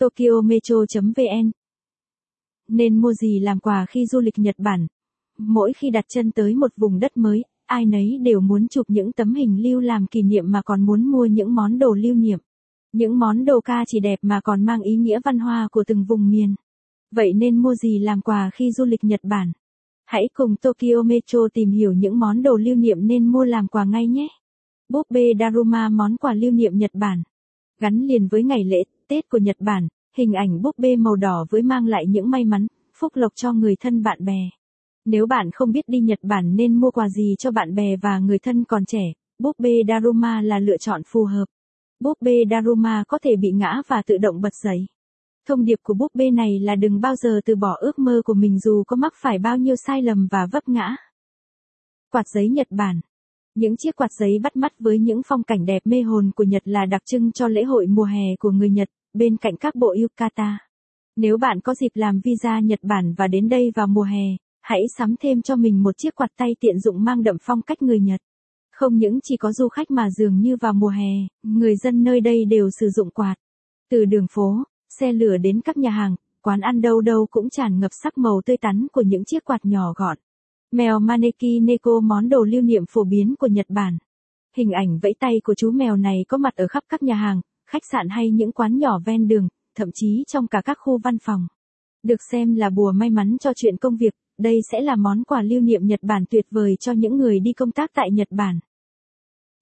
Tokyo Metro.vn Nên mua gì làm quà khi du lịch Nhật Bản? Mỗi khi đặt chân tới một vùng đất mới, ai nấy đều muốn chụp những tấm hình lưu làm kỷ niệm mà còn muốn mua những món đồ lưu niệm. Những món đồ ca chỉ đẹp mà còn mang ý nghĩa văn hóa của từng vùng miền. Vậy nên mua gì làm quà khi du lịch Nhật Bản? Hãy cùng Tokyo Metro tìm hiểu những món đồ lưu niệm nên mua làm quà ngay nhé. Búp bê Daruma món quà lưu niệm Nhật Bản. Gắn liền với ngày lễ Tết của Nhật Bản, hình ảnh búp bê màu đỏ với mang lại những may mắn, phúc lộc cho người thân bạn bè. Nếu bạn không biết đi Nhật Bản nên mua quà gì cho bạn bè và người thân còn trẻ, búp bê Daruma là lựa chọn phù hợp. Búp bê Daruma có thể bị ngã và tự động bật dậy. Thông điệp của búp bê này là đừng bao giờ từ bỏ ước mơ của mình dù có mắc phải bao nhiêu sai lầm và vấp ngã. Quạt giấy Nhật Bản Những chiếc quạt giấy bắt mắt với những phong cảnh đẹp mê hồn của Nhật là đặc trưng cho lễ hội mùa hè của người Nhật, bên cạnh các bộ yukata. Nếu bạn có dịp làm visa Nhật Bản và đến đây vào mùa hè, hãy sắm thêm cho mình một chiếc quạt tay tiện dụng mang đậm phong cách người Nhật. Không những chỉ có du khách mà dường như vào mùa hè, người dân nơi đây đều sử dụng quạt. Từ đường phố, xe lửa đến các nhà hàng, quán ăn đâu đâu cũng tràn ngập sắc màu tươi tắn của những chiếc quạt nhỏ gọn. Mèo Maneki Neko món đồ lưu niệm phổ biến của Nhật Bản. Hình ảnh vẫy tay của chú mèo này có mặt ở khắp các nhà hàng, khách sạn hay những quán nhỏ ven đường, thậm chí trong cả các khu văn phòng. Được xem là bùa may mắn cho chuyện công việc, đây sẽ là món quà lưu niệm Nhật Bản tuyệt vời cho những người đi công tác tại Nhật Bản.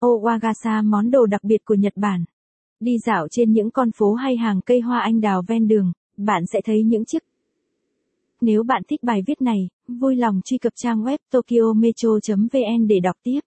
Owagasa món đồ đặc biệt của Nhật Bản. Đi dạo trên những con phố hay hàng cây hoa anh đào ven đường, bạn sẽ thấy những chiếc. Nếu bạn thích bài viết này, vui lòng truy cập trang web tokyometro.vn để đọc tiếp.